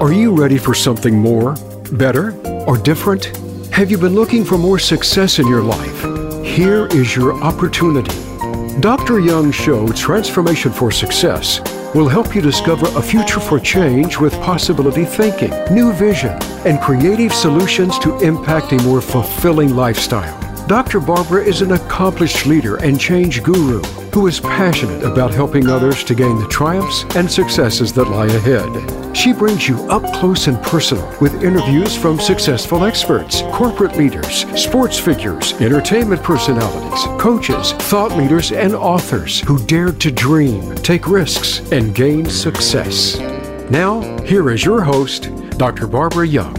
Are you ready for something more, better, or different? Have you been looking for more success in your life? Here is your opportunity. Dr. Young's show, Transformation for Success, will help you discover a future for change with possibility thinking, new vision, and creative solutions to impact a more fulfilling lifestyle. Dr. Barbara is an accomplished leader and change guru who is passionate about helping others to gain the triumphs and successes that lie ahead. She brings you up close and personal with interviews from successful experts, corporate leaders, sports figures, entertainment personalities, coaches, thought leaders, and authors who dared to dream, take risks, and gain success. Now, here is your host, Dr. Barbara Young.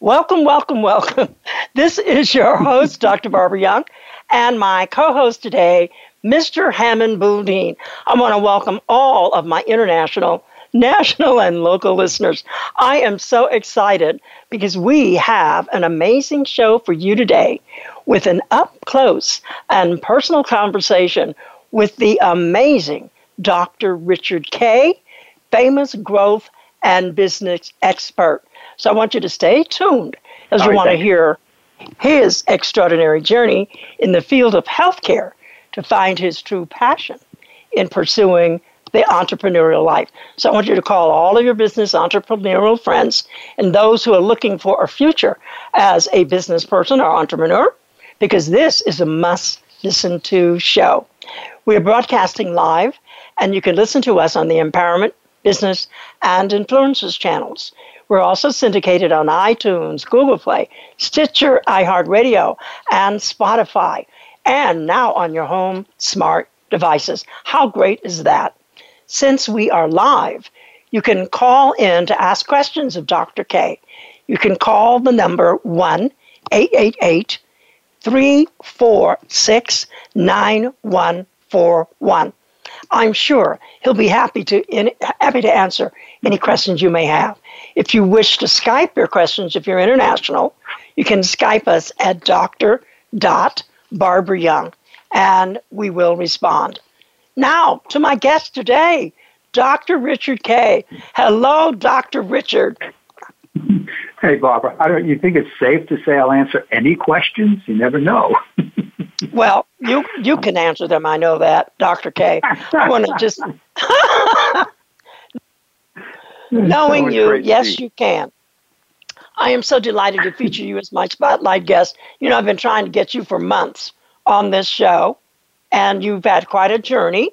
Welcome, welcome, welcome. This is your host, Dr. Barbara Young, and my co host today, Mr. Hammond Bouldine. I want to welcome all of my international, national, and local listeners. I am so excited because we have an amazing show for you today with an up close and personal conversation with the amazing Dr. Richard Kaye, famous growth and business expert. So I want you to stay tuned as you want to hear his extraordinary journey in the field of healthcare to find his true passion in pursuing the entrepreneurial life. So I want you to call all of your business entrepreneurial friends and those who are looking for a future as a business person or entrepreneur, because this is a must listen to show. We are broadcasting live, and you can listen to us on the Empowerment, Business, and Influencers channels. We're also syndicated on iTunes, Google Play, Stitcher, iHeartRadio, and Spotify, and now on your home smart devices. How great is that? Since we are live, you can call in to ask questions of Dr. K. You can call the number 1 888 346 9141. I'm sure he'll be happy to in, happy to answer any questions you may have. If you wish to Skype your questions, if you're international, you can Skype us at Dr. Barbara Young, and we will respond. Now to my guest today, Dr. Richard Kaye. Hello, Dr. Richard. Hey, Barbara. I don't. You think it's safe to say I'll answer any questions? You never know. well, you you can answer them. I know that, Dr. K. I want to just knowing you, yes, you can. I am so delighted to feature you as my spotlight guest. You know, I've been trying to get you for months on this show, and you've had quite a journey.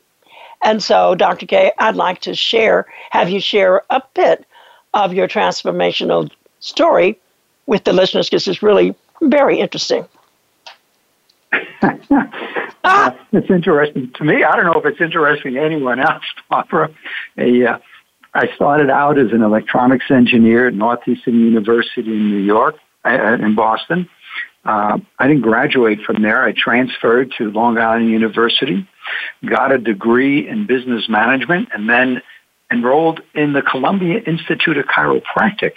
And so, Dr. K, I'd like to share, have you share a bit of your transformational story with the listeners because it's really very interesting. uh, it's interesting to me. I don't know if it's interesting to anyone else, Barbara. Uh, I started out as an electronics engineer at Northeastern University in New York, uh, in Boston. Uh, I didn't graduate from there. I transferred to Long Island University, got a degree in business management, and then enrolled in the Columbia Institute of Chiropractic.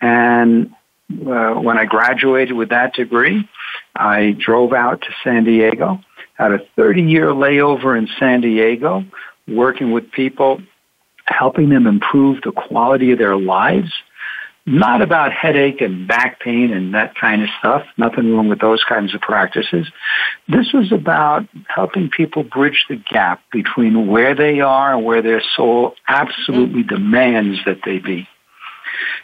And uh, when I graduated with that degree, I drove out to San Diego, had a 30 year layover in San Diego, working with people, helping them improve the quality of their lives. Not about headache and back pain and that kind of stuff. Nothing wrong with those kinds of practices. This was about helping people bridge the gap between where they are and where their soul absolutely demands that they be.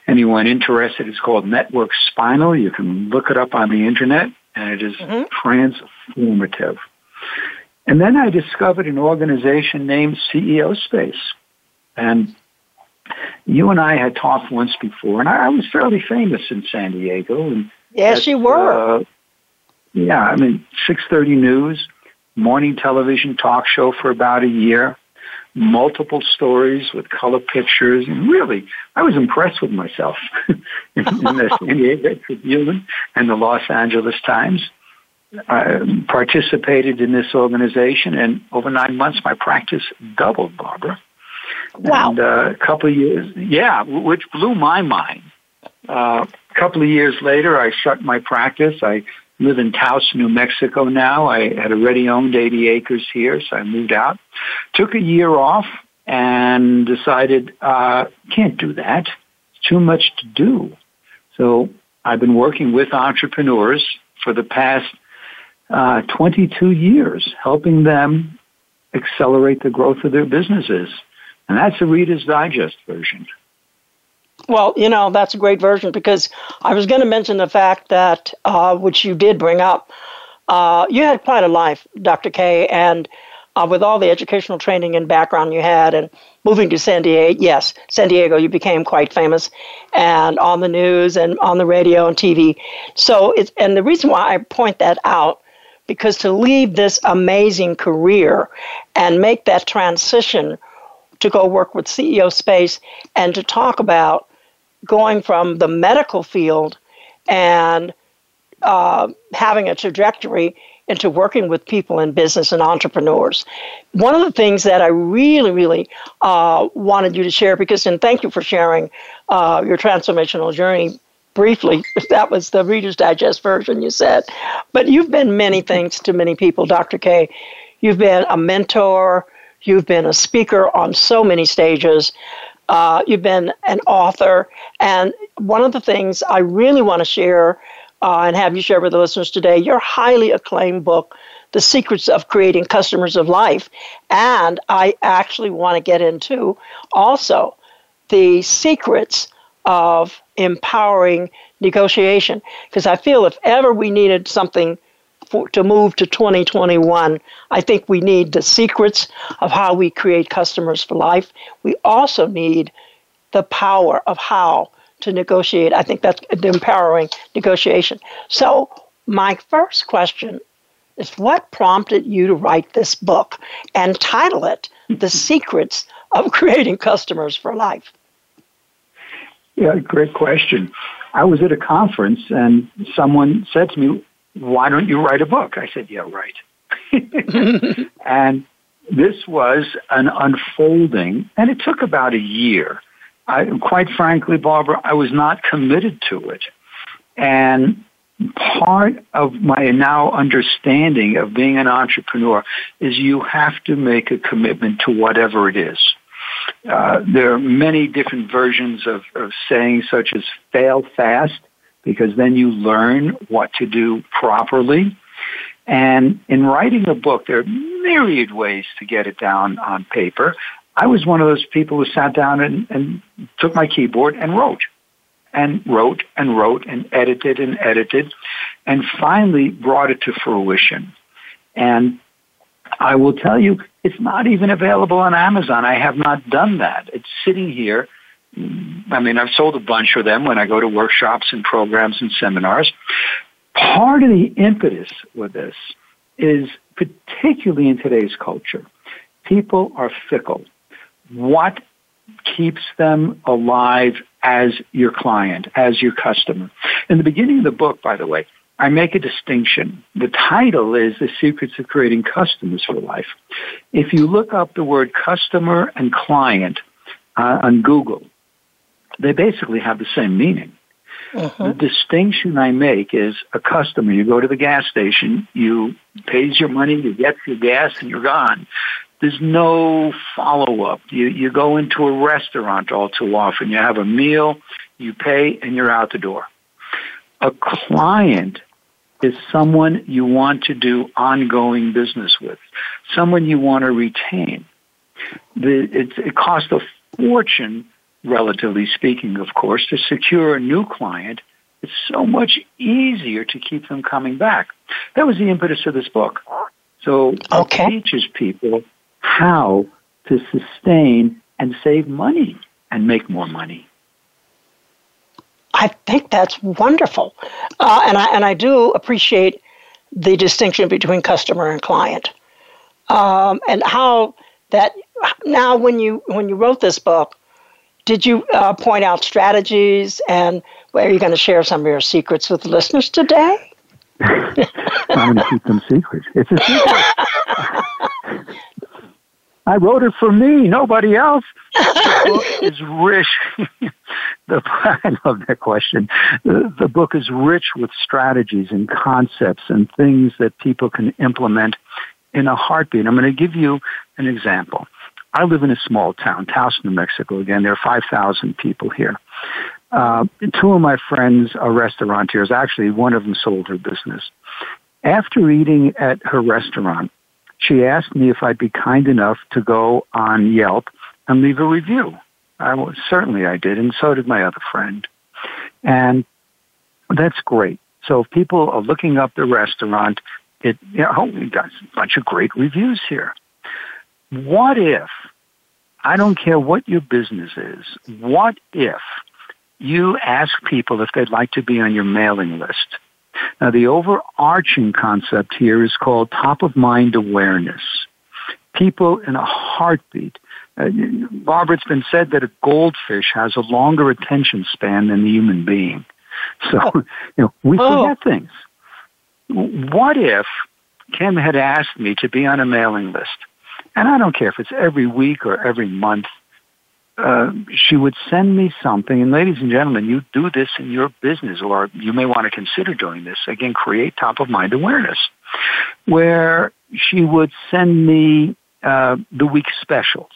Anyone interested, it's called Network Spinal. You can look it up on the internet, and it is mm-hmm. transformative. And then I discovered an organization named CEO Space. And you and I had talked once before, and I, was fairly famous in San Diego. And yes, you were. Uh, yeah, I mean, 6:30 News, morning television talk show for about a year multiple stories with color pictures. And really, I was impressed with myself in, in the San Diego Tribune and the Los Angeles Times. I participated in this organization, and over nine months, my practice doubled, Barbara. Wow. And uh, a couple of years, yeah, which blew my mind. Uh, a couple of years later, I shut my practice. I live in Taos, New Mexico now. I had already owned 80 acres here, so I moved out. Took a year off, and decided, uh, can't do that. It's too much to do. So I've been working with entrepreneurs for the past uh, 22 years, helping them accelerate the growth of their businesses. And that's the Reader's Digest version. Well, you know, that's a great version because I was going to mention the fact that, uh, which you did bring up, uh, you had quite a life, Dr. K, and uh, with all the educational training and background you had, and moving to San Diego, yes, San Diego, you became quite famous, and on the news and on the radio and TV. So it's and the reason why I point that out because to leave this amazing career and make that transition to go work with CEO Space and to talk about going from the medical field and uh, having a trajectory into working with people in business and entrepreneurs. One of the things that I really, really uh, wanted you to share, because, and thank you for sharing uh, your transformational journey briefly. That was the Reader's Digest version you said. But you've been many things to many people, Dr. K. You've been a mentor, you've been a speaker on so many stages. Uh, you've been an author. And one of the things I really want to share uh, and have you share with the listeners today your highly acclaimed book, The Secrets of Creating Customers of Life. And I actually want to get into also the secrets of empowering negotiation. Because I feel if ever we needed something for, to move to 2021, I think we need the secrets of how we create customers for life. We also need the power of how to negotiate. I think that's the empowering negotiation. So, my first question is what prompted you to write this book and title it The Secrets of Creating Customers for Life? Yeah, great question. I was at a conference and someone said to me, Why don't you write a book? I said, Yeah, right. and this was an unfolding, and it took about a year. I, quite frankly, Barbara, I was not committed to it. And part of my now understanding of being an entrepreneur is you have to make a commitment to whatever it is. Uh, there are many different versions of, of saying such as fail fast because then you learn what to do properly. And in writing a book, there are myriad ways to get it down on paper. I was one of those people who sat down and, and took my keyboard and wrote and wrote and wrote and edited and edited and finally brought it to fruition. And I will tell you, it's not even available on Amazon. I have not done that. It's sitting here. I mean, I've sold a bunch of them when I go to workshops and programs and seminars. Part of the impetus with this is particularly in today's culture, people are fickle what keeps them alive as your client, as your customer. In the beginning of the book, by the way, I make a distinction. The title is The Secrets of Creating Customers for Life. If you look up the word customer and client uh, on Google, they basically have the same meaning. Uh-huh. The distinction I make is a customer. You go to the gas station, you pays your money, you get your gas, and you're gone. There's no follow up. You, you go into a restaurant all too often. You have a meal, you pay, and you're out the door. A client is someone you want to do ongoing business with, someone you want to retain. The, it, it costs a fortune, relatively speaking, of course, to secure a new client. It's so much easier to keep them coming back. That was the impetus of this book. So okay. it teaches people how to sustain and save money and make more money. I think that's wonderful, uh, and I and I do appreciate the distinction between customer and client, um, and how that now when you when you wrote this book, did you uh, point out strategies and are you going to share some of your secrets with the listeners today? I'm going to keep them secret. It's a secret. I wrote it for me, nobody else. the book is rich. the, I love that question. The, the book is rich with strategies and concepts and things that people can implement in a heartbeat. I'm going to give you an example. I live in a small town, Taos, New Mexico. Again, there are 5,000 people here. Uh, two of my friends are restaurateurs. Actually, one of them sold her business. After eating at her restaurant, she asked me if I'd be kind enough to go on Yelp and leave a review. I was, certainly I did, and so did my other friend. And that's great. So if people are looking up the restaurant, it you know, oh, we got a bunch of great reviews here. What if I don't care what your business is. What if you ask people if they'd like to be on your mailing list? Now, the overarching concept here is called top of mind awareness. People in a heartbeat. Uh, Barbara, it's been said that a goldfish has a longer attention span than the human being. So, oh. you know, we oh. forget things. What if Kim had asked me to be on a mailing list? And I don't care if it's every week or every month. Uh, she would send me something, and ladies and gentlemen, you do this in your business, or you may want to consider doing this. Again, create top of mind awareness, where she would send me uh, the week specials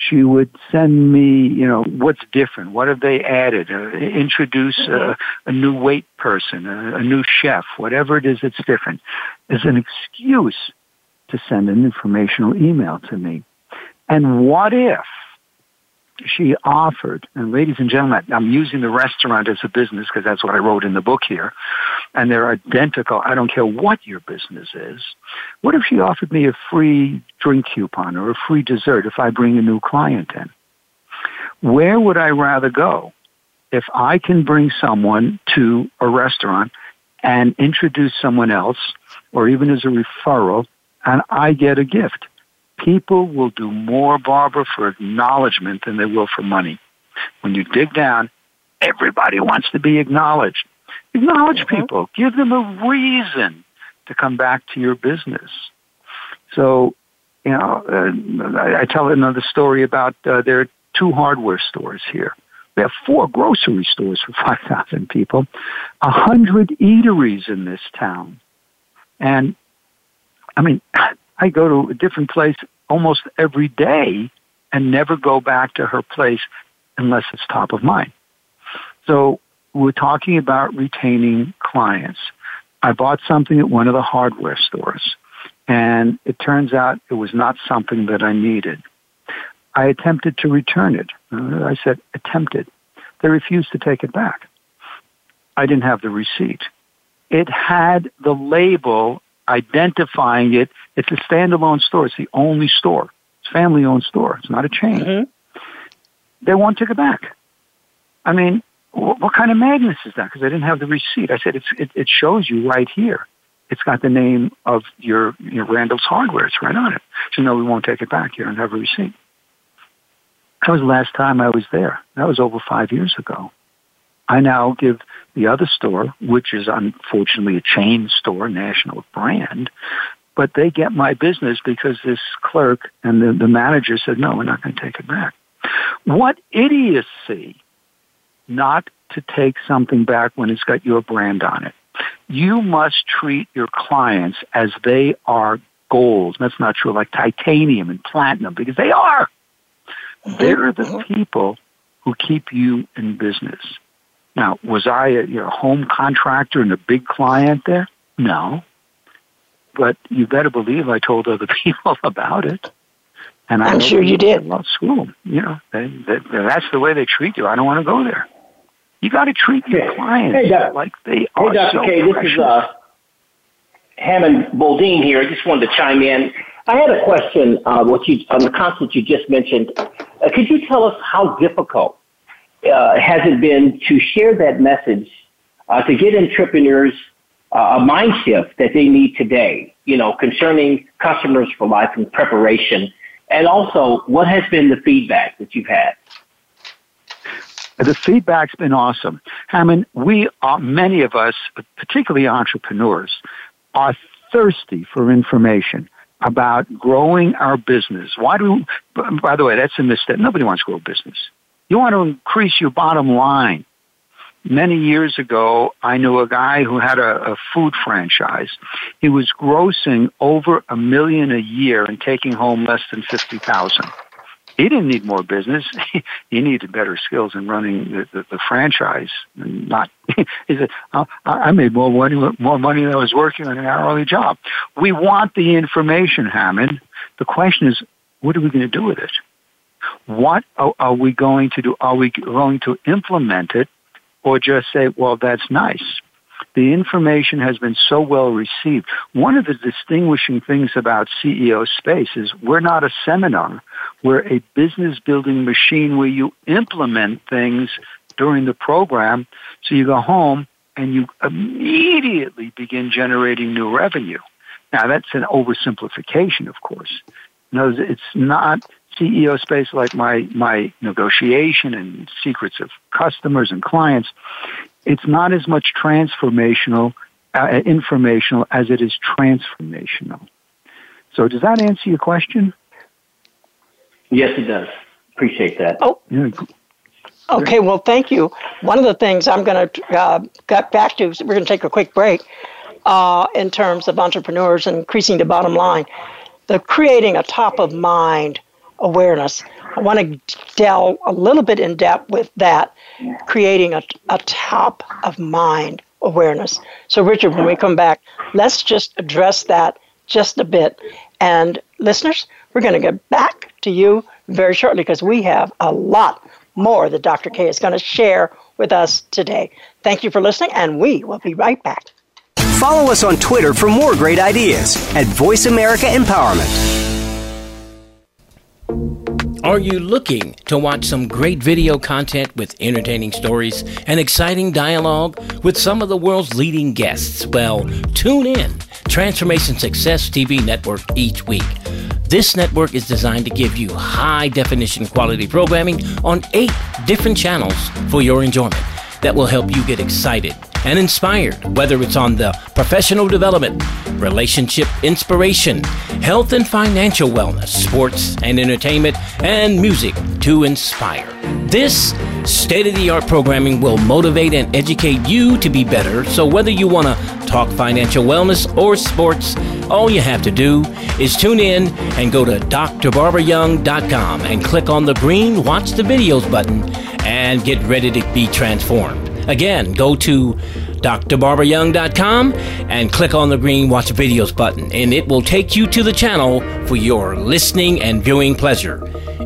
she would send me, you know, what's different, what have they added, uh, introduce a, a, new wait person, a, a, new chef, whatever it is that's different, as an excuse to send an informational email to me. And what if she offered, and ladies and gentlemen, I'm using the restaurant as a business because that's what I wrote in the book here, and they're identical. I don't care what your business is. What if she offered me a free drink coupon or a free dessert if I bring a new client in? Where would I rather go? If I can bring someone to a restaurant and introduce someone else, or even as a referral, and I get a gift people will do more, Barbara, for acknowledgement than they will for money. When you dig down, everybody wants to be acknowledged. Acknowledge mm-hmm. people. Give them a reason to come back to your business. So, you know, uh, I, I, tell another story about uh, there are two hardware stores here. We have four grocery stores for 5,000 people, a hundred eateries in this town. And I mean, I go to a different place almost every day and never go back to her place unless it's top of mind. So we're talking about retaining clients. I bought something at one of the hardware stores and it turns out it was not something that I needed. I attempted to return it. Uh, I said attempted. They refused to take it back. I didn't have the receipt. It had the label identifying it. It's a standalone store. It's the only store. It's family owned store. It's not a chain. Mm-hmm. They won't take it back. I mean, what, what kind of madness is that? Because I didn't have the receipt. I said, it's, it, it shows you right here. It's got the name of your, your Randall's Hardware. It's right on it. So no, we won't take it back. You don't have a receipt. That was the last time I was there. That was over five years ago. I now give the other store, which is unfortunately a chain store, national brand, but they get my business because this clerk and the, the manager said, no, we're not going to take it back. What idiocy not to take something back when it's got your brand on it. You must treat your clients as they are gold. That's not true, like titanium and platinum, because they are. Uh-huh. They're the uh-huh. people who keep you in business. Now, was I a you know, home contractor and a big client there? No. But you better believe I told other people about it. And I'm sure you did. Well, school, you know, they, they, that's the way they treat you. I don't want to go there. You got to treat your clients hey, Doc, like they are hey, Dr. so K, this is uh, Hammond Boldine here. I just wanted to chime in. I had a question uh, what you, on the concept you just mentioned. Uh, could you tell us how difficult uh, has it been to share that message uh, to get entrepreneurs uh, a mind shift that they need today, you know, concerning customers for life and preparation? And also, what has been the feedback that you've had? The feedback's been awesome. Hammond, we are, many of us, particularly entrepreneurs, are thirsty for information about growing our business. Why do, by the way, that's a mistake. Nobody wants to grow a business. You want to increase your bottom line. Many years ago, I knew a guy who had a, a food franchise. He was grossing over a million a year and taking home less than 50,000. he didn't need more business. he needed better skills in running the, the, the franchise. And not he said, oh, I made more money more money than I was working on an hourly job. We want the information, Hammond. The question is, what are we going to do with it? What are, we going to do? Are we going to implement it, or just say, well, that's nice? the information has been so well received. One of the distinguishing things about CEO Space is we're not a seminar. We're a business building machine where you implement things during the program. So you go home and you immediately begin generating new revenue. Now that's an oversimplification, of course. No, it's not CEO space like my, my negotiation and secrets of customers and clients it's not as much transformational, uh, informational as it is transformational. So does that answer your question? Yes, it does. Appreciate that. Oh. Yeah. Okay, well, thank you. One of the things I'm going to uh, get back to, we're going to take a quick break uh, in terms of entrepreneurs and increasing the bottom line. The creating a top of mind awareness. I want to delve a little bit in depth with that, creating a, a top of mind awareness. So, Richard, when we come back, let's just address that just a bit. And listeners, we're going to get back to you very shortly because we have a lot more that Dr. K is going to share with us today. Thank you for listening, and we will be right back. Follow us on Twitter for more great ideas at Voice America Empowerment. Are you looking to watch some great video content with entertaining stories and exciting dialogue with some of the world's leading guests? Well, tune in Transformation Success TV Network each week. This network is designed to give you high definition quality programming on eight different channels for your enjoyment that will help you get excited and inspired, whether it's on the professional development, relationship inspiration, health and financial wellness, sports and entertainment, and music to inspire. This state of the art programming will motivate and educate you to be better. So, whether you want to talk financial wellness or sports, all you have to do is tune in and go to drbarbarayoung.com and click on the green Watch the Videos button and get ready to be transformed. Again, go to drbarbarayoung.com and click on the green Watch Videos button, and it will take you to the channel for your listening and viewing pleasure.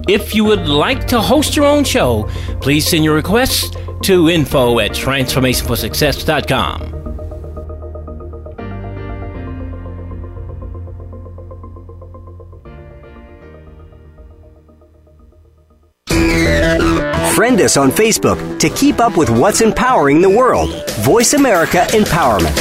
If you would like to host your own show, please send your requests to info at transformationforsuccess.com. Friend us on Facebook to keep up with what's empowering the world. Voice America Empowerment.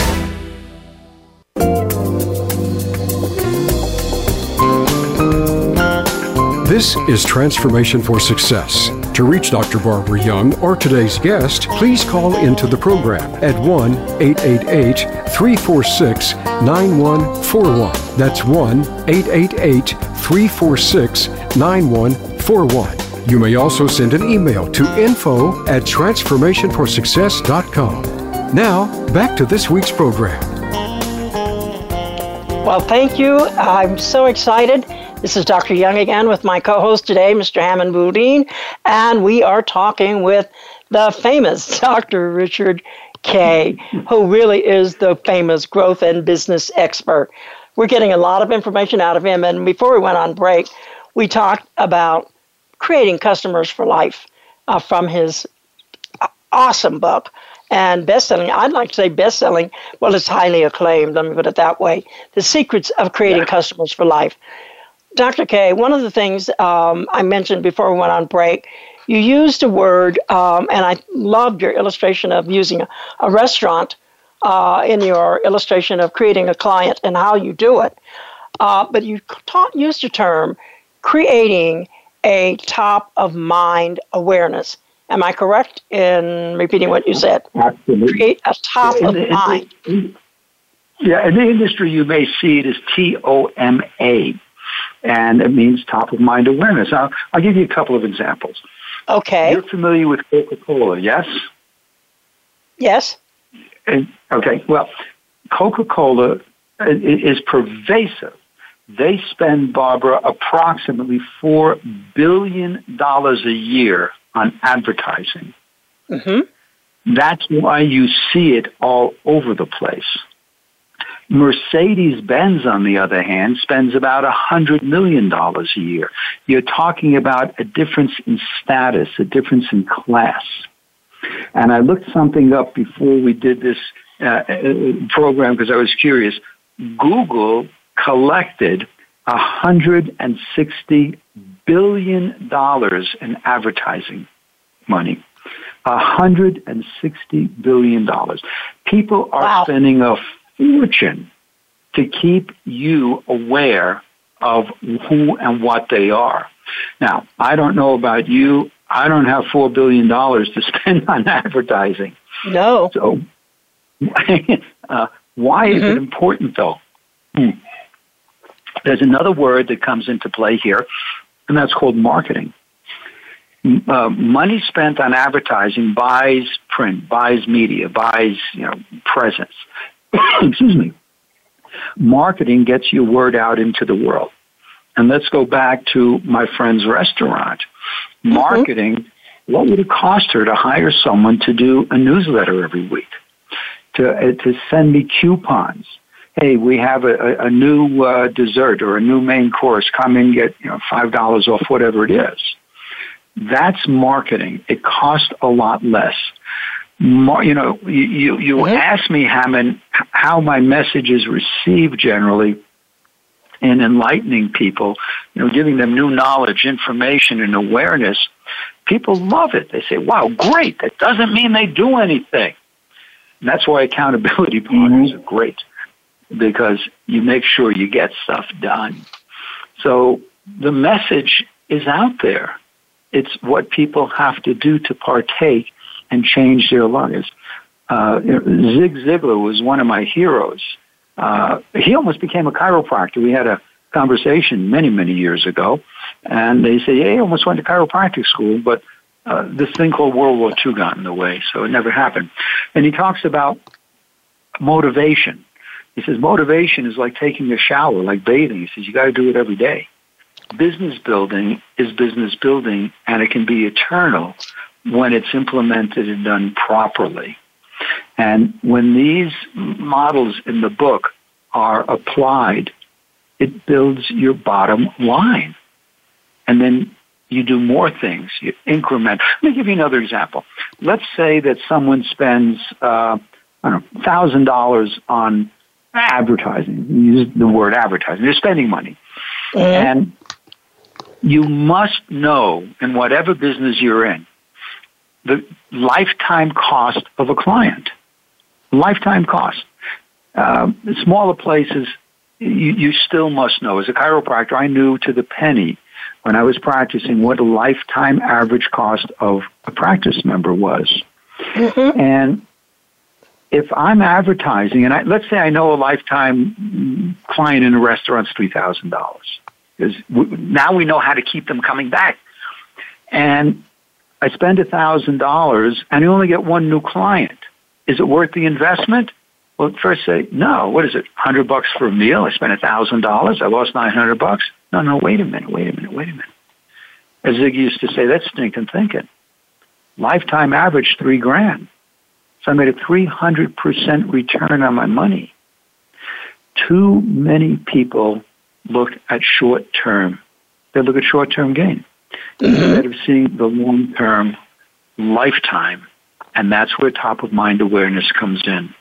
This is Transformation for Success. To reach Dr. Barbara Young or today's guest, please call into the program at 1 888 346 9141. That's 1 888 346 9141. You may also send an email to info at transformationforsuccess.com. Now, back to this week's program. Well, thank you. I'm so excited. This is Dr. Young again with my co host today, Mr. Hammond Boudin, and we are talking with the famous Dr. Richard Kaye, who really is the famous growth and business expert. We're getting a lot of information out of him, and before we went on break, we talked about creating customers for life uh, from his awesome book and best-selling. I'd like to say best-selling. Well, it's highly acclaimed. Let me put it that way. The secrets of creating yeah. customers for life. Dr. K, one of the things um, I mentioned before we went on break, you used a word, um, and I loved your illustration of using a, a restaurant uh, in your illustration of creating a client and how you do it. Uh, but you taught, used a term, creating a top of mind awareness. Am I correct in repeating what you said? Absolutely. Create a top in, of in, mind. In, yeah, in the industry, you may see it as T O M A, and it means top of mind awareness. I'll, I'll give you a couple of examples. Okay. You're familiar with Coca Cola, yes? Yes. And, okay, well, Coca Cola is pervasive they spend, Barbara, approximately $4 billion a year on advertising. Mm-hmm. That's why you see it all over the place. Mercedes Benz, on the other hand, spends about $100 million a year. You're talking about a difference in status, a difference in class. And I looked something up before we did this uh, uh program because I was curious. Google collected $160 billion in advertising money. $160 billion. People are wow. spending a fortune to keep you aware of who and what they are. Now, I don't know about you. I don't have $4 billion to spend on advertising. No. So, uh, why mm-hmm. is it mm-hmm. important though? There's another word that comes into play here, and that's called marketing. Uh, money spent on advertising buys print, buys media, buys you know presence. Excuse me. Marketing gets your word out into the world. And let's go back to my friend's restaurant. Mm-hmm. Marketing, mm-hmm. what would it cost her to hire someone to do a newsletter every week? To, uh, to send me coupons, hey, we have a, a new uh, dessert or a new main course. Come and get you know five dollars off whatever it is. That's marketing. It costs a lot less. More, you know, you you, you mm-hmm. ask me, Hammond, how my message is received generally in enlightening people, you know, giving them new knowledge, information, and awareness. People love it. They say, "Wow, great!" That doesn't mean they do anything. And that's why accountability partners mm-hmm. are great because you make sure you get stuff done. So the message is out there. It's what people have to do to partake and change their lives. Uh, Zig Ziglar was one of my heroes. Uh, he almost became a chiropractor. We had a conversation many, many years ago, and they say, "Yeah, he almost went to chiropractic school, but uh, this thing called World War II got in the way, so it never happened." And he talks about motivation. He says motivation is like taking a shower, like bathing. He says you got to do it every day. Business building is business building, and it can be eternal when it's implemented and done properly. And when these models in the book are applied, it builds your bottom line. And then you do more things, you increment. Let me give you another example. Let's say that someone spends, uh, I don't know, $1,000 on advertising. Use the word advertising. You're spending money. Mm-hmm. And you must know in whatever business you're in the lifetime cost of a client. Lifetime cost. Uh, smaller places, you, you still must know. As a chiropractor, I knew to the penny when I was practicing what a lifetime average cost of a practice member was. Mm-hmm. And if I'm advertising, and I, let's say I know a lifetime client in a restaurant's three thousand dollars, because now we know how to keep them coming back. And I spend a thousand dollars, and I only get one new client. Is it worth the investment? Well, first say no. What is it? Hundred bucks for a meal? I spent a thousand dollars. I lost nine hundred bucks. No, no. Wait a minute. Wait a minute. Wait a minute. As Zig used to say, that's stinking thinking. Lifetime average three grand. So I made a 300% return on my money. Too many people look at short term. They look at short term gain mm-hmm. instead of seeing the long term lifetime. And that's where top of mind awareness comes in.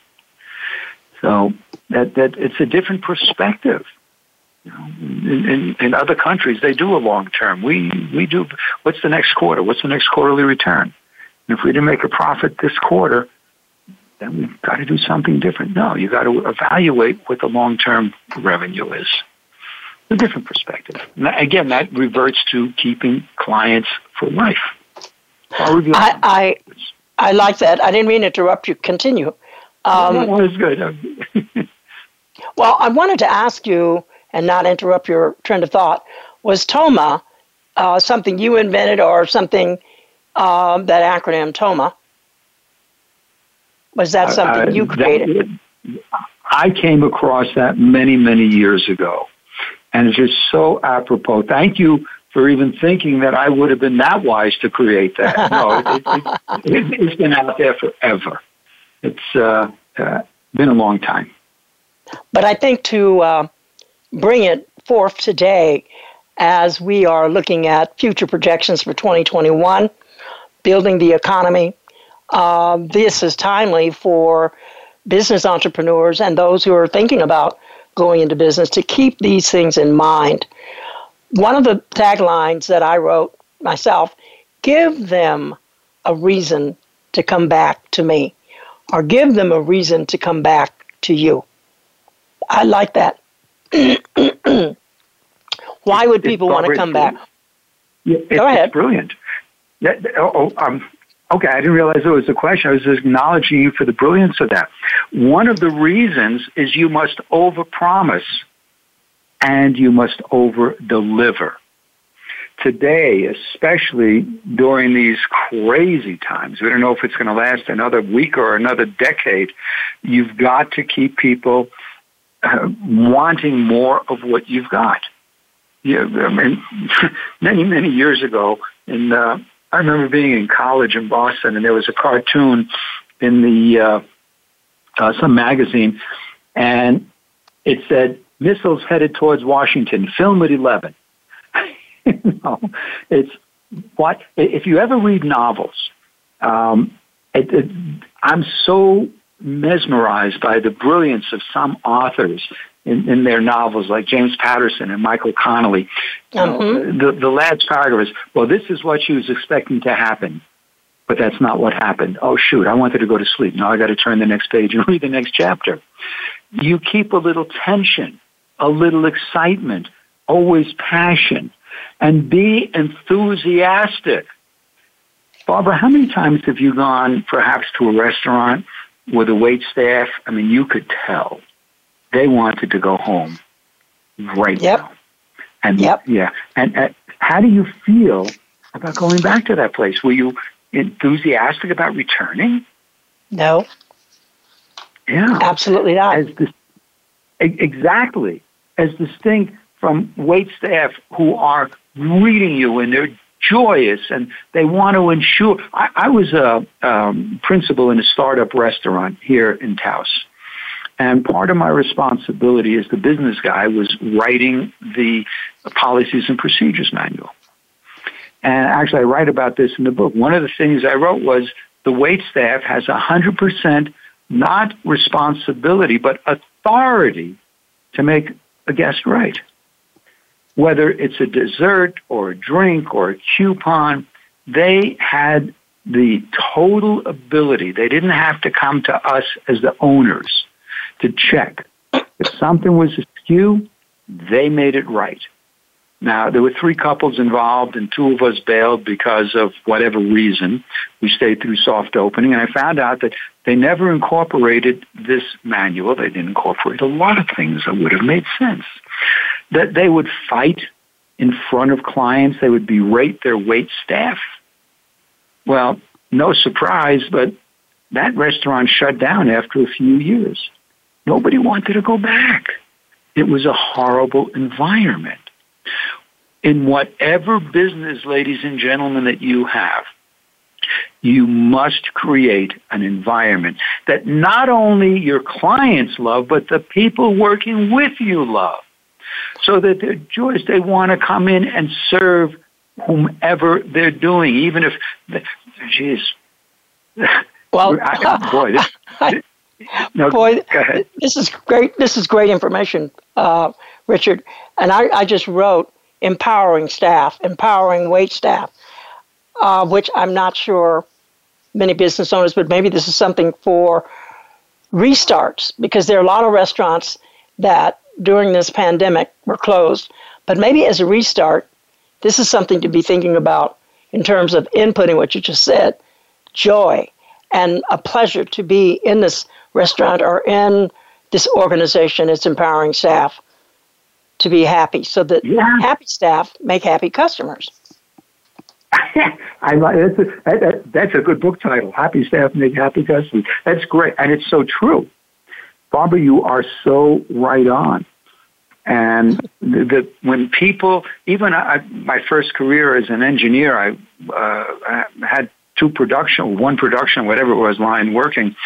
So that, that it's a different perspective. You know, in, in, in other countries, they do a long term. We we do. What's the next quarter? What's the next quarterly return? And if we didn't make a profit this quarter, then we've got to do something different. No, you've got to evaluate what the long term revenue is. A different perspective. again, that reverts to keeping clients for life. I, I, I like that. I didn't mean to interrupt you. Continue. Um, no, was good. well, I wanted to ask you, and not interrupt your trend of thought, was TOMA uh, something you invented or something, um, that acronym TOMA? Was that something uh, you created? That, I came across that many, many years ago. And it's just so apropos. Thank you for even thinking that I would have been that wise to create that. No, it, it, it, has been out there forever. It's uh, uh, been a long time. But I think to uh, bring it forth today, as we are looking at future projections for 2021, building the economy, uh, this is timely for business entrepreneurs and those who are thinking about going into business to keep these things in mind. One of the taglines that I wrote myself give them a reason to come back to me, or give them a reason to come back to you. I like that. Why would people want to come back? Yeah, Go ahead. It's brilliant. oh, oh um, okay, I didn't realize it was a question. I was acknowledging you for the brilliance of that. One of the reasons is you must overpromise and you must over-deliver. Today, especially during these crazy times, we don't know if it's going to last another week or another decade, you've got to keep people uh, wanting more of what you've got. Yeah, I mean, many, many years ago, in uh, I remember being in college in Boston, and there was a cartoon in the uh, uh, some magazine, and it said missiles headed towards Washington. Film at eleven. you know, it's what if you ever read novels. Um, it, it, I'm so mesmerized by the brilliance of some authors in, in their novels, like James Patterson and Michael Connelly. Mm-hmm. the, the last paragraph is, well, this is what she was expecting to happen, but that's not what happened. Oh, shoot, I wanted to go to sleep. Now I got to turn the next page and read the next chapter. You keep a little tension, a little excitement, always passion, and be enthusiastic. Barbara, how many times have you gone perhaps to a restaurant with a wait staff? I mean, you could tell they wanted to go home right yep. now. And yep. yeah, and uh, how do you feel about going back to that place? Were you enthusiastic about returning? No. Yeah, absolutely not. As this, exactly as distinct from wait staff who are greeting you and they're joyous and they want to ensure. I, I was a um, principal in a startup restaurant here in Taos, and part of my responsibility as the business guy was writing the policies and procedures manual. And actually, I write about this in the book. One of the things I wrote was the wait staff has 100% not responsibility, but authority to make a guest right. Whether it's a dessert or a drink or a coupon, they had the total ability. They didn't have to come to us as the owners to check. If something was askew, they made it right. Now, there were three couples involved, and two of us bailed because of whatever reason. We stayed through soft opening, and I found out that they never incorporated this manual. They didn't incorporate a lot of things that would have made sense. That they would fight in front of clients, they would berate their wait staff. Well, no surprise, but that restaurant shut down after a few years. Nobody wanted to go back. It was a horrible environment. In whatever business, ladies and gentlemen, that you have, you must create an environment that not only your clients love, but the people working with you love. So that they're joyous. They want to come in and serve whomever they're doing, even if, geez. Well, I, boy, this, no, Boy, this is great. This is great information, uh, Richard. And I, I, just wrote empowering staff, empowering wait staff, uh, which I'm not sure many business owners, but maybe this is something for restarts because there are a lot of restaurants that during this pandemic were closed. But maybe as a restart, this is something to be thinking about in terms of inputting what you just said joy and a pleasure to be in this restaurant or in this organization, it's empowering staff to be happy so that yeah. happy staff make happy customers. I like that's a, that, that's a good book title. Happy staff make happy customers. That's great, and it's so true. Barbara, you are so right on. And the, the, when people, even I, my first career as an engineer, I, uh, I had two production, one production, whatever it was, line working,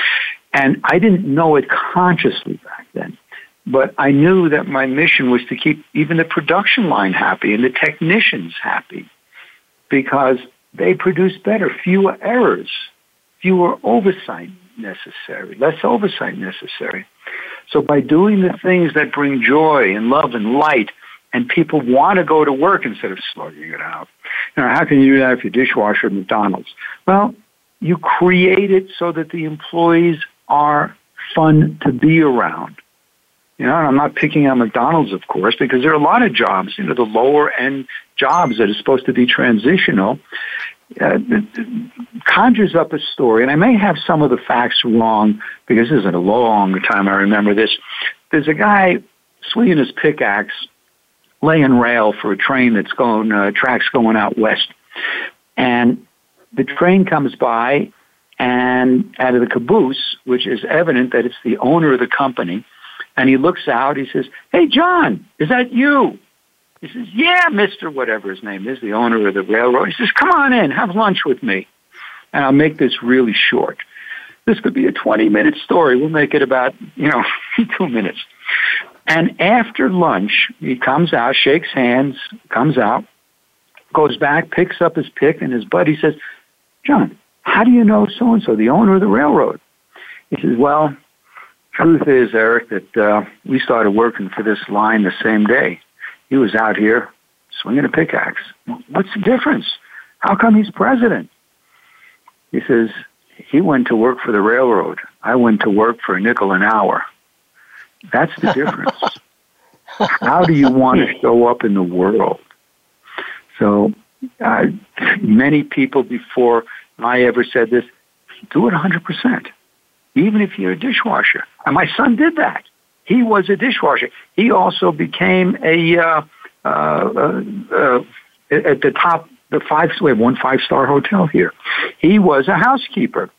and I didn't know it consciously back then. But I knew that my mission was to keep even the production line happy and the technicians happy because they produce better, fewer errors, fewer oversight necessary, less oversight necessary. So by doing the things that bring joy and love and light, and people want to go to work instead of slugging it out. Know, how can you do that if you're dishwasher at McDonald's? Well, you create it so that the employees are fun to be around. You know, I'm not picking on McDonald's, of course, because there are a lot of jobs, you know, the lower end jobs that are supposed to be transitional. Uh, conjures up a story, and I may have some of the facts wrong because this is a long time I remember this. There's a guy swinging his pickaxe, laying rail for a train that's going, uh, tracks going out west. And the train comes by, and out of the caboose, which is evident that it's the owner of the company, and he looks out, he says, Hey, John, is that you? He says, Yeah, Mr. Whatever his name is, the owner of the railroad. He says, Come on in, have lunch with me. And I'll make this really short. This could be a 20 minute story. We'll make it about, you know, two minutes. And after lunch, he comes out, shakes hands, comes out, goes back, picks up his pick, and his buddy says, John, how do you know so and so, the owner of the railroad? He says, Well, truth is, Eric, that uh, we started working for this line the same day. He was out here swinging a pickaxe. What's the difference? How come he's president? He says, he went to work for the railroad. I went to work for a nickel an hour. That's the difference. How do you want to show up in the world? So, uh, many people before I ever said this, do it 100%, even if you're a dishwasher. And my son did that. He was a dishwasher. He also became a, uh, uh, uh, uh at the top, the five, we have one five star hotel here. He was a housekeeper.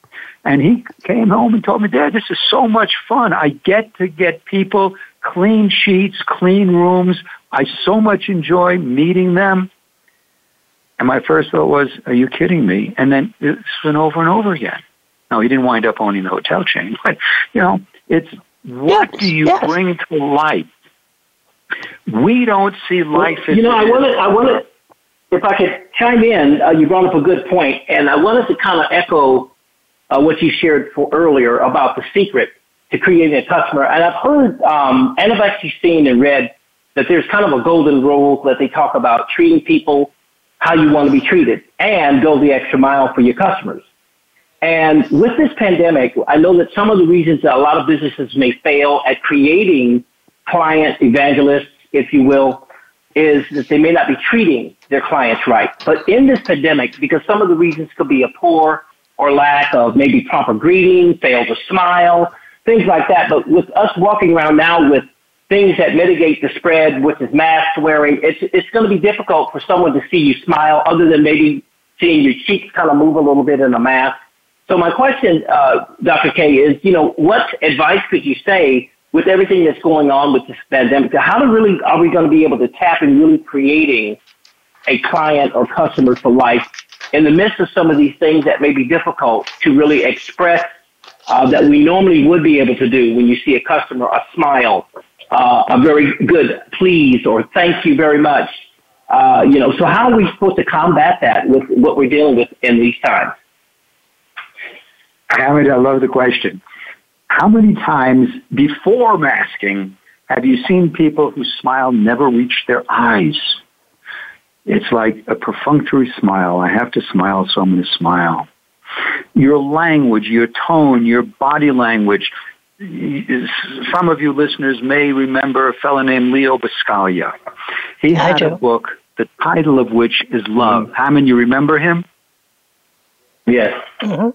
And he came home and told me, Dad, this is so much fun. I get to get people clean sheets, clean rooms. I so much enjoy meeting them. And my first thought was, are you kidding me? And then it's been over and over again. Now, he didn't wind up owning the hotel chain, but, you know, it's what yes, do you yes. bring to life? We don't see life well, You know, I want to, I want to, if I could chime in, uh, you brought up a good point, and I wanted to kind of echo uh, what you shared for earlier about the secret to creating a customer. And I've heard, um, and I've actually seen and read that there's kind of a golden rule that they talk about treating people how you want to be treated and go the extra mile for your customers. And with this pandemic, I know that some of the reasons that a lot of businesses may fail at creating client evangelists, if you will, is that they may not be treating their clients right. But in this pandemic, because some of the reasons could be a poor or lack of maybe proper greeting, fail to smile, things like that. But with us walking around now with things that mitigate the spread, which is mask wearing, it's, it's going to be difficult for someone to see you smile other than maybe seeing your cheeks kind of move a little bit in a mask. So my question, uh, Dr. Kaye, is, you know, what advice could you say with everything that's going on with this pandemic? How to really are we going to be able to tap in really creating a client or customer for life in the midst of some of these things that may be difficult to really express uh, that we normally would be able to do when you see a customer, a smile, uh, a very good please or thank you very much. Uh, you know, so how are we supposed to combat that with what we're dealing with in these times? Hamid, I love the question. How many times before masking have you seen people whose smile never reached their eyes? It's like a perfunctory smile. I have to smile, so I'm going to smile. Your language, your tone, your body language. Some of you listeners may remember a fellow named Leo Buscaglia. He had a book, the title of which is Love. Mm-hmm. Hammond, you remember him? Yes. Mm-hmm.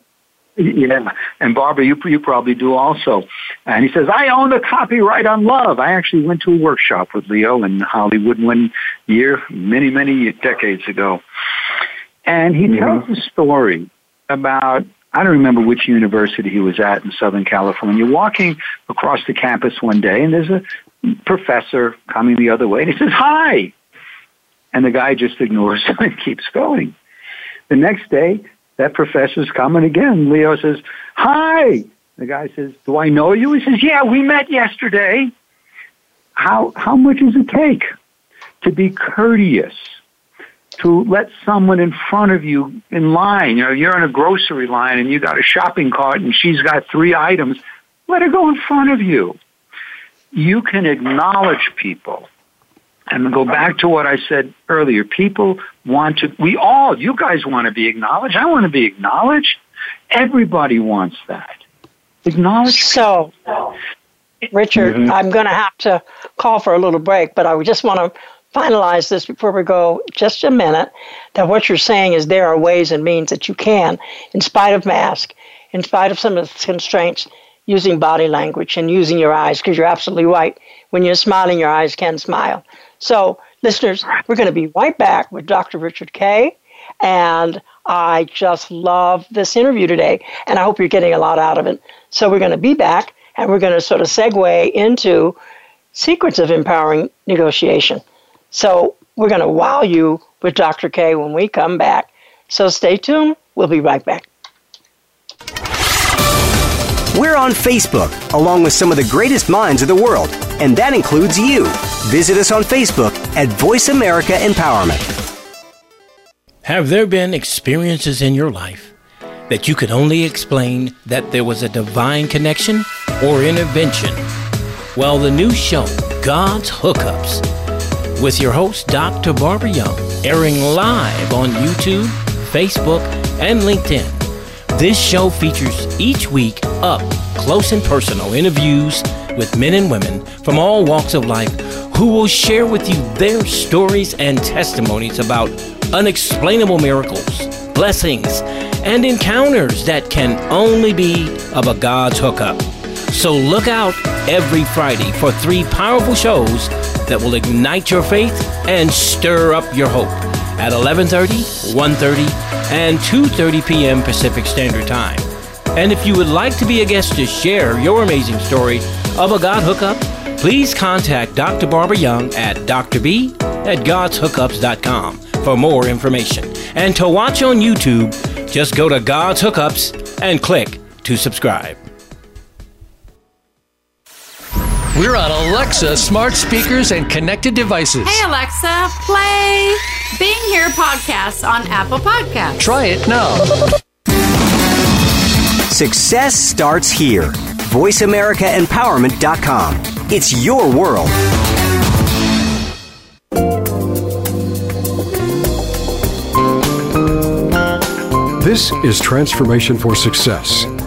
Yeah, and Barbara, you you probably do also. And he says, "I own the copyright on love." I actually went to a workshop with Leo in Hollywood one year, many many decades ago, and he mm-hmm. tells a story about I don't remember which university he was at in Southern California. Walking across the campus one day, and there's a professor coming the other way, and he says, Hi. And the guy just ignores him and keeps going. The next day, that professor's coming again. Leo says, Hi. The guy says, Do I know you? He says, Yeah, we met yesterday. How, how much does it take to be courteous? To let someone in front of you in line, you know, you're in a grocery line and you got a shopping cart and she's got three items, let her go in front of you. You can acknowledge people and go back to what I said earlier. People want to, we all, you guys want to be acknowledged. I want to be acknowledged. Everybody wants that. Acknowledge. So, Richard, mm-hmm. I'm going to have to call for a little break, but I just want to finalize this before we go just a minute that what you're saying is there are ways and means that you can, in spite of mask, in spite of some of the constraints, using body language and using your eyes, because you're absolutely right. When you're smiling, your eyes can smile. So, listeners, we're going to be right back with Dr. Richard Kaye. And I just love this interview today, and I hope you're getting a lot out of it. So, we're going to be back, and we're going to sort of segue into secrets of empowering negotiation. So, we're going to wow you with Dr. Kaye when we come back. So, stay tuned. We'll be right back. We're on Facebook, along with some of the greatest minds of the world, and that includes you. Visit us on Facebook at Voice America Empowerment. Have there been experiences in your life that you could only explain that there was a divine connection or intervention? Well, the new show, God's Hookups, with your host, Dr. Barbara Young, airing live on YouTube, Facebook, and LinkedIn. This show features each week up close and personal interviews with men and women from all walks of life who will share with you their stories and testimonies about unexplainable miracles, blessings, and encounters that can only be of a God's hookup. So look out every Friday for three powerful shows that will ignite your faith and stir up your hope at 11:30, 1:30, and 2:30 p.m. Pacific Standard Time. And if you would like to be a guest to share your amazing story of a God hookup, please contact Dr. Barbara Young at drb at godshookups.com for more information. And to watch on YouTube, just go to God's Hookups and click to subscribe. We're on Alexa smart speakers and connected devices. Hey, Alexa, play Being Here podcast on Apple Podcasts. Try it now. Success starts here. VoiceAmericaEmpowerment.com. It's your world. This is Transformation for Success.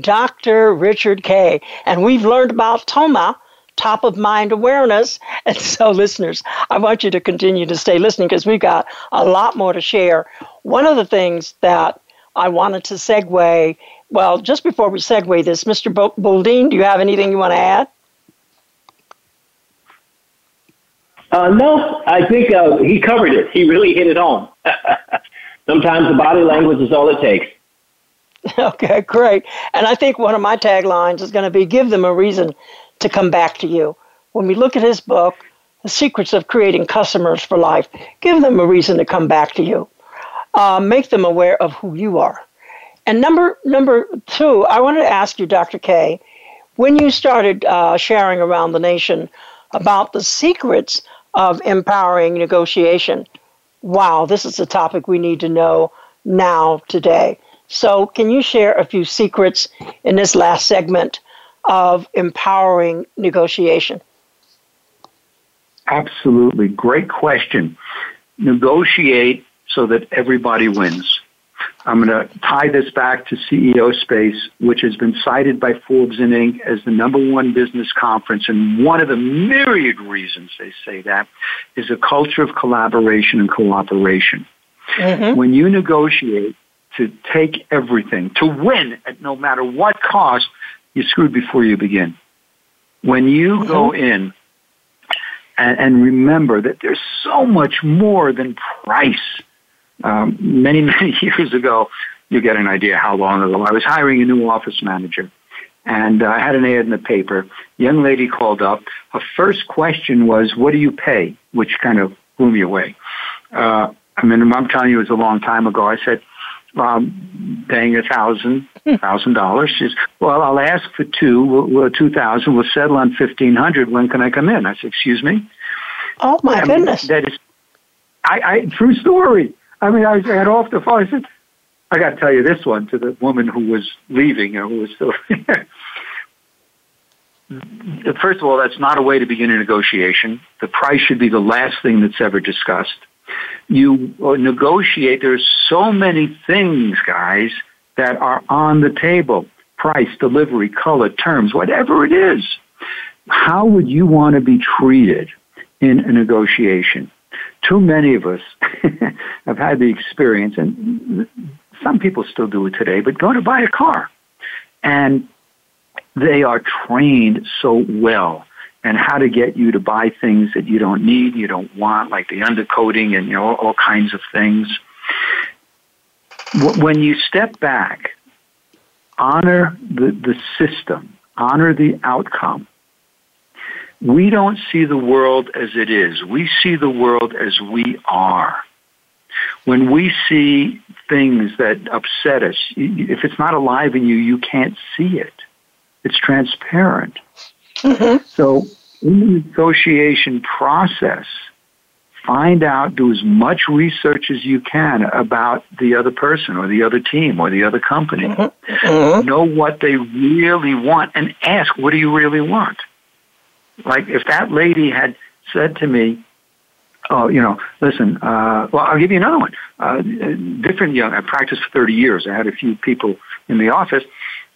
Dr. Richard Kaye. And we've learned about TOMA, top of mind awareness. And so, listeners, I want you to continue to stay listening because we've got a lot more to share. One of the things that I wanted to segue, well, just before we segue this, Mr. Bouldin, do you have anything you want to add? Uh, no, I think uh, he covered it. He really hit it home. Sometimes the body language is all it takes. Okay, great. And I think one of my taglines is going to be give them a reason to come back to you. When we look at his book, The Secrets of Creating Customers for Life, give them a reason to come back to you. Uh, make them aware of who you are. And number number two, I wanted to ask you, Dr. Kaye, when you started uh, sharing around the nation about the secrets of empowering negotiation, wow, this is a topic we need to know now, today. So, can you share a few secrets in this last segment of empowering negotiation? Absolutely. Great question. Negotiate so that everybody wins. I'm going to tie this back to CEO Space, which has been cited by Forbes and Inc. as the number one business conference. And one of the myriad reasons they say that is a culture of collaboration and cooperation. Mm-hmm. When you negotiate to take everything, to win at no matter what cost, you're screwed before you begin. When you mm-hmm. go in and, and remember that there's so much more than price um, many, many years ago, you get an idea how long ago. I was hiring a new office manager, and uh, I had an ad in the paper. young lady called up. Her first question was, "What do you pay?" Which kind of blew me away. Uh, I mean, I'm telling you, it was a long time ago. I said, um, paying a thousand thousand dollars. She says, "Well, I'll ask for two. We'll, we'll two thousand. We'll settle on fifteen hundred. When can I come in?" I said, "Excuse me." Oh my goodness! Mean, that is, I, I true story. I mean, I got off the phone. I said, I got to tell you this one to the woman who was leaving or who was still there. First of all, that's not a way to begin a negotiation. The price should be the last thing that's ever discussed. You uh, negotiate, there's so many things, guys, that are on the table. Price, delivery, color, terms, whatever it is. How would you want to be treated in a negotiation? too many of us have had the experience, and some people still do it today, but go to buy a car. And they are trained so well and how to get you to buy things that you don't need, you don't want, like the undercoating and you know all kinds of things. When you step back, honor the, the system, honor the outcome, we don't see the world as it is. We see the world as we are. When we see things that upset us, if it's not alive in you, you can't see it. It's transparent. Mm-hmm. So, in the negotiation process, find out, do as much research as you can about the other person or the other team or the other company. Mm-hmm. mm-hmm. Know what they really want and ask, what do you really want? like if that lady had said to me, "Oh, you know, listen. Uh, well, I'll give you another one. Uh, different young. I practiced for thirty years. I had a few people in the office.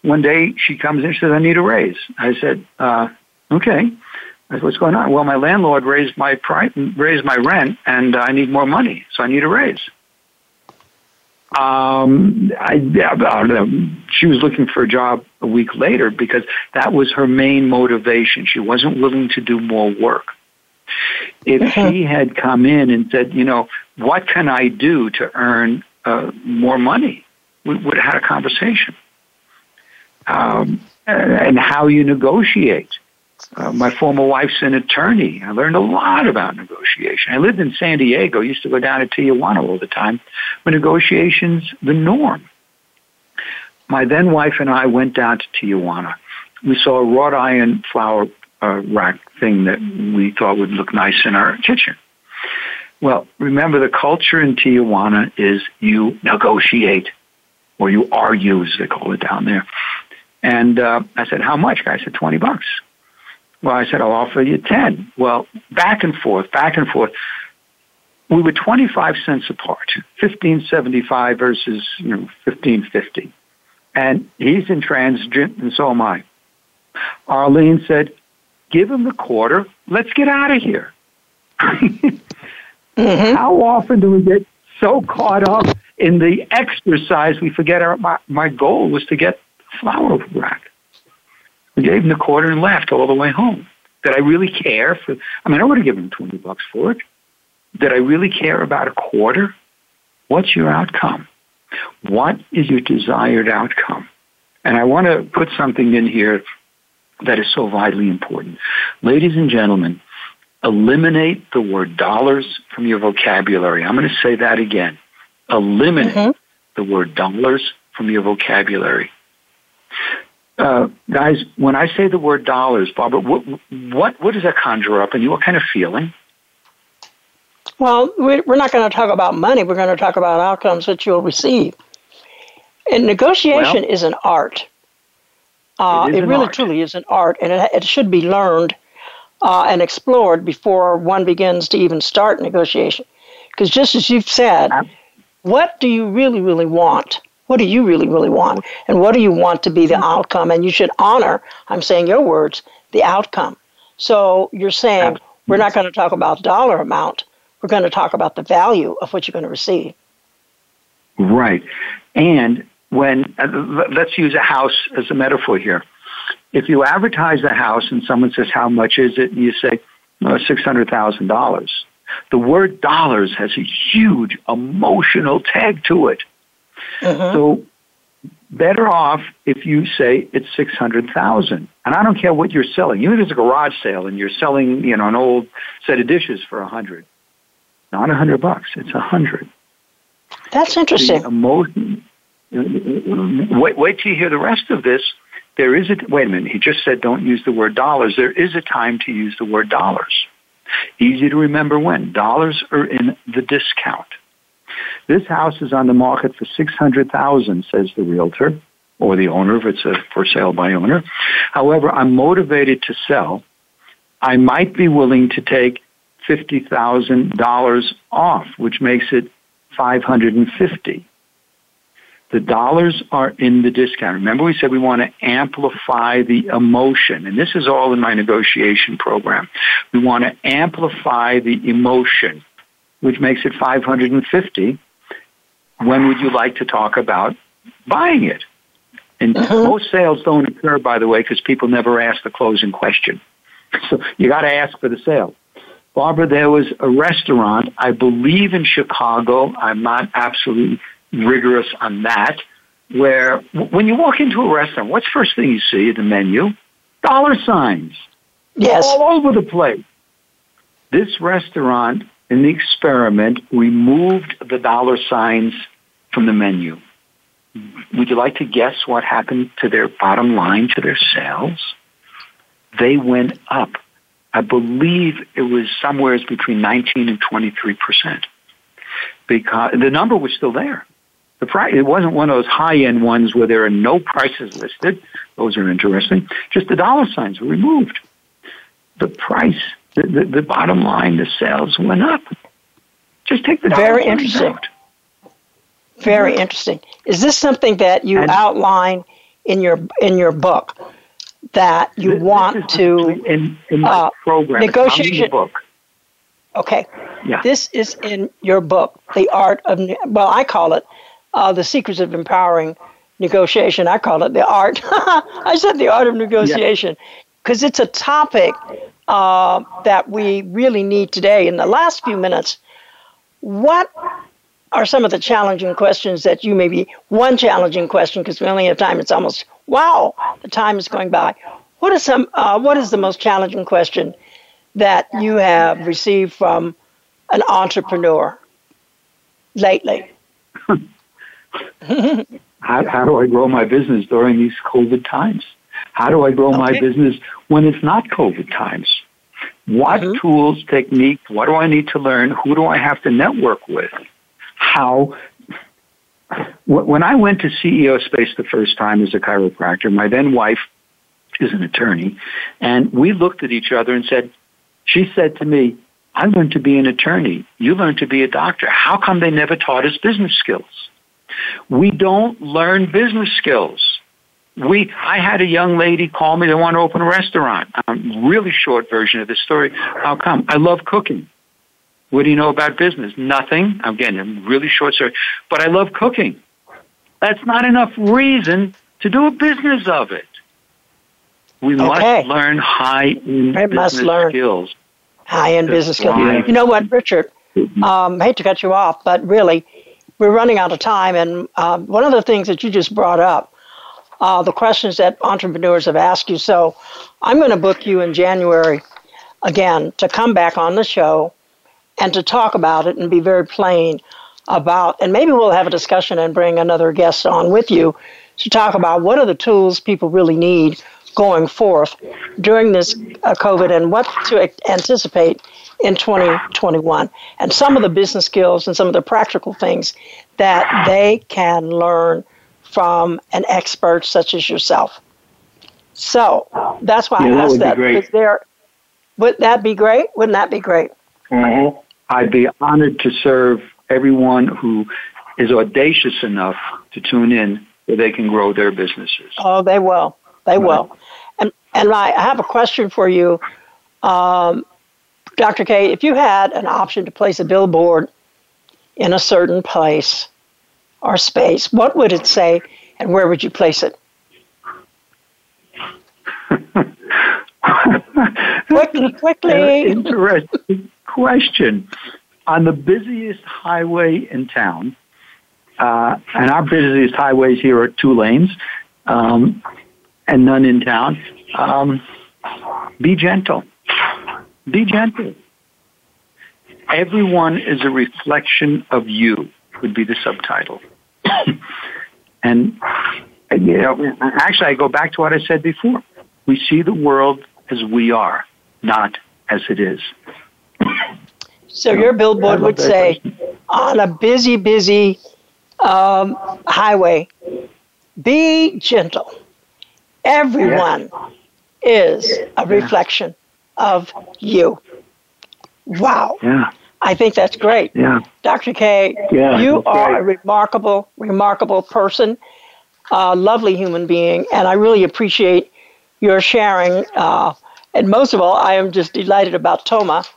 One day she comes in. She says, "I need a raise." I said, uh, "Okay." I said, "What's going on?" Well, my landlord raised my price, raised my rent, and I need more money, so I need a raise. Um, I, I, she was looking for a job a week later because that was her main motivation. She wasn't willing to do more work. If uh-huh. she had come in and said, you know, what can I do to earn uh, more money, we would have had a conversation. Um, and how you negotiate. Uh, my former wife's an attorney. I learned a lot about negotiation. I lived in San Diego. Used to go down to Tijuana all the time. But negotiations the norm. My then wife and I went down to Tijuana. We saw a wrought iron flower uh, rack thing that we thought would look nice in our kitchen. Well, remember the culture in Tijuana is you negotiate, or you argue, as they call it down there. And uh, I said, "How much?" Guy said, 20 bucks." Well, I said, I'll offer you 10. Well, back and forth, back and forth. We were 25 cents apart, 1575 versus, you know, 1550. And he's intransigent, and so am I. Arlene said, give him the quarter. Let's get out of here. mm-hmm. How often do we get so caught up in the exercise we forget our, my, my goal was to get flower rack. I gave him the quarter and left all the way home. Did I really care for? I mean, I would have given him twenty bucks for it. Did I really care about a quarter? What's your outcome? What is your desired outcome? And I want to put something in here that is so vitally important. Ladies and gentlemen, eliminate the word dollars from your vocabulary. I'm going to say that again. Eliminate mm-hmm. the word dollars from your vocabulary uh, guys, when I say the word dollars, Barbara, what, what, what does that conjure up in you? What kind of feeling? Well, we're not going to talk about money. We're going to talk about outcomes that you'll receive. And negotiation well, is an art. Uh, it, it really art. truly is an art, and it, it should be learned uh, and explored before one begins to even start negotiation. Because just as you've said, what do you really, really want? What do you really, really want? And what do you want to be the outcome? And you should honor, I'm saying your words, the outcome. So you're saying we're not going to talk about dollar amount. We're going to talk about the value of what you're going to receive. Right. And when, uh, let's use a house as a metaphor here. If you advertise the house and someone says, How much is it? and you say, oh, $600,000, the word dollars has a huge emotional tag to it. Uh-huh. So better off if you say it's 600,000. And I don't care what you're selling. Even if it's a garage sale and you're selling, you know, an old set of dishes for a 100. Not a 100 bucks, it's a 100. That's interesting. The emotion, wait, wait till you hear the rest of this. There is a, wait a minute, he just said don't use the word dollars. There is a time to use the word dollars. Easy to remember when. Dollars are in the discount. This house is on the market for 600000 says the realtor or the owner if it's a for sale by owner. However, I'm motivated to sell. I might be willing to take $50,000 off, which makes it 550. The dollars are in the discount. Remember we said we want to amplify the emotion, and this is all in my negotiation program. We want to amplify the emotion, which makes it 550. When would you like to talk about buying it? And uh-huh. most sales don't occur, by the way, because people never ask the closing question. So you got to ask for the sale. Barbara, there was a restaurant, I believe in Chicago. I'm not absolutely rigorous on that. Where when you walk into a restaurant, what's the first thing you see at the menu? Dollar signs. Yes. All over the place. This restaurant in the experiment removed the dollar signs from the menu. Would you like to guess what happened to their bottom line, to their sales? They went up. I believe it was somewhere between 19 and 23 percent because the number was still there. The price, it wasn't one of those high-end ones where there are no prices listed. Those are interesting. Just the dollar signs were removed. The price, the, the, the bottom line, the sales went up. Just take the very interesting. Out. Very interesting. Is this something that you and, outline in your in your book that you this, want this to in, in my uh, program negotiation book? Okay. Yeah. This is in your book, The Art of well, I call it uh, the secrets of empowering negotiation. I call it the art. I said the art of negotiation because yeah. it's a topic uh, that we really need today. In the last few minutes, what are some of the challenging questions that you maybe one challenging question because we only have time. It's almost wow, the time is going by. What is some? Uh, what is the most challenging question that you have received from an entrepreneur lately? how, how do I grow my business during these COVID times? How do I grow okay. my business when it's not COVID times? What mm-hmm. tools, techniques, what do I need to learn? Who do I have to network with? How? When I went to CEO Space the first time as a chiropractor, my then wife is an attorney, and we looked at each other and said, she said to me, I learned to be an attorney. You learned to be a doctor. How come they never taught us business skills? We don't learn business skills. We, I had a young lady call me. They want to open a restaurant. Um, really short version of the story. How come? I love cooking. What do you know about business? Nothing. Again, a really short story. But I love cooking. That's not enough reason to do a business of it. We okay. must learn high-end business learn skills. High-end business skills. You know what, Richard? Um, I hate to cut you off, but really, we're running out of time. And uh, one of the things that you just brought up, uh, the questions that entrepreneurs have asked you. So I'm going to book you in January again to come back on the show and to talk about it and be very plain about, and maybe we'll have a discussion and bring another guest on with you to talk about what are the tools people really need going forth during this uh, COVID and what to anticipate in 2021 and some of the business skills and some of the practical things that they can learn from an expert such as yourself. So that's why yeah, I asked that. Is there, would that be great? Wouldn't that be great? Mm-hmm. I'd be honored to serve everyone who is audacious enough to tune in so they can grow their businesses. Oh, they will. They right. will. And and I have a question for you, um, Dr. Kaye. If you had an option to place a billboard in a certain place or space, what would it say, and where would you place it? quickly, quickly. interesting question. On the busiest highway in town, uh, and our busiest highways here are two lanes, um, and none in town. Um, be gentle. Be gentle. Everyone is a reflection of you, would be the subtitle. and, you know, actually, I go back to what I said before. We see the world as we are, not as it is. So your billboard would say, on a busy, busy um, highway, be gentle. Everyone is a reflection of you. Wow. Yeah. I think that's great. Yeah. Dr. Kaye, yeah, you are great. a remarkable, remarkable person, a lovely human being, and I really appreciate your sharing. Uh, and most of all, I am just delighted about Toma.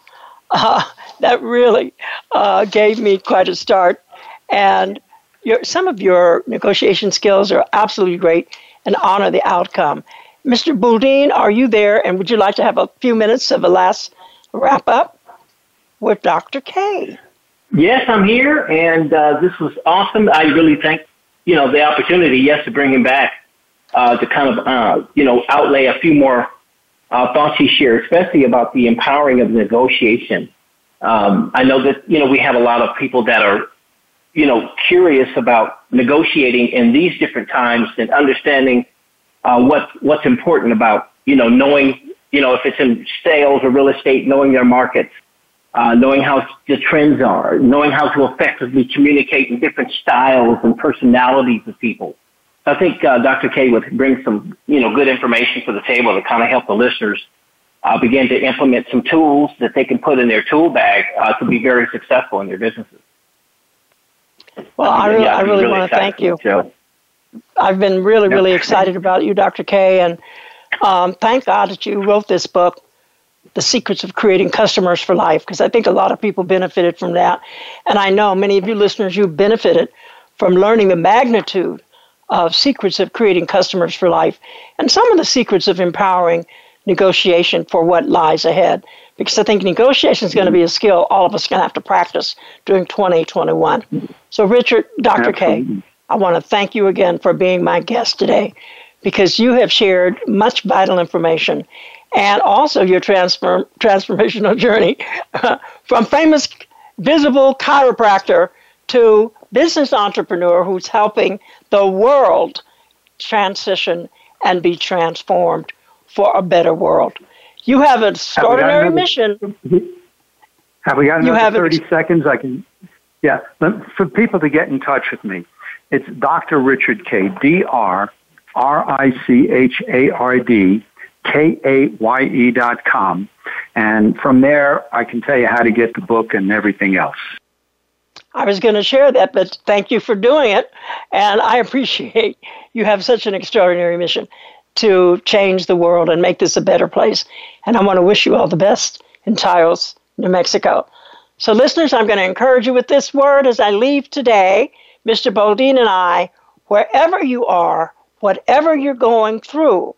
Uh, that really uh, gave me quite a start. And your, some of your negotiation skills are absolutely great and honor the outcome. Mr. Bouldin, are you there? And would you like to have a few minutes of a last wrap up with Dr. Kaye? Yes, I'm here, and uh, this was awesome. I really thank you know the opportunity, yes, to bring him back uh, to kind of uh, you know outlay a few more uh, thoughts he shared, especially about the empowering of negotiation. Um, I know that you know we have a lot of people that are you know curious about negotiating in these different times and understanding uh, what what's important about you know knowing you know if it's in sales or real estate, knowing their markets, uh, knowing how the trends are, knowing how to effectively communicate in different styles and personalities of people. I think uh, Dr. Kaye would bring some, you know, good information to the table to kind of help the listeners uh, begin to implement some tools that they can put in their tool bag uh, to be very successful in their businesses. Well, I, really, yeah, I really, really want to thank you. I've been really, really excited about you, Dr. Kaye, and um, thank God that you wrote this book, The Secrets of Creating Customers for Life, because I think a lot of people benefited from that. And I know many of you listeners, you benefited from learning the magnitude of secrets of creating customers for life and some of the secrets of empowering negotiation for what lies ahead. Because I think negotiation is going to be a skill all of us are going to have to practice during 2021. So, Richard, Dr. Absolutely. Kaye, I want to thank you again for being my guest today because you have shared much vital information and also your transform, transformational journey uh, from famous visible chiropractor to business entrepreneur who's helping the world transition and be transformed for a better world. You have an extraordinary have mission. Have we got another 30 seconds? I can, yeah. For people to get in touch with me, it's Dr. Richard Kaye. D R R I C H A R D K A Y E dot com. And from there, I can tell you how to get the book and everything else. I was going to share that, but thank you for doing it. And I appreciate you have such an extraordinary mission to change the world and make this a better place. And I want to wish you all the best in Taos, New Mexico. So, listeners, I'm going to encourage you with this word as I leave today. Mr. Bouldin and I, wherever you are, whatever you're going through,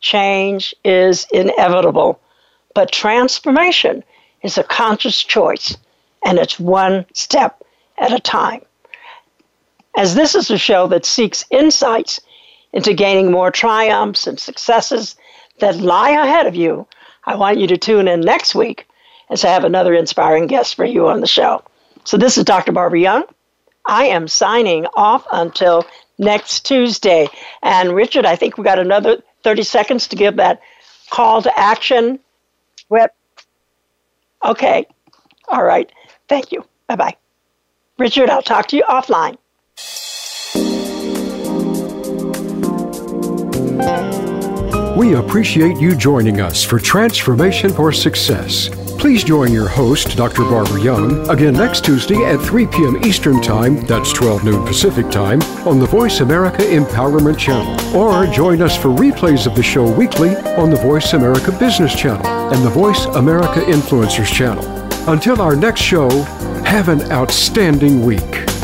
change is inevitable. But transformation is a conscious choice, and it's one step at a time. As this is a show that seeks insights into gaining more triumphs and successes that lie ahead of you, I want you to tune in next week as I have another inspiring guest for you on the show. So, this is Dr. Barbara Young. I am signing off until next Tuesday. And Richard, I think we got another 30 seconds to give that call to action. Whip. Okay. All right. Thank you. Bye bye. Richard, I'll talk to you offline. We appreciate you joining us for Transformation for Success. Please join your host, Dr. Barbara Young, again next Tuesday at 3 p.m. Eastern Time, that's 12 noon Pacific Time, on the Voice America Empowerment Channel. Or join us for replays of the show weekly on the Voice America Business Channel and the Voice America Influencers Channel. Until our next show, have an outstanding week.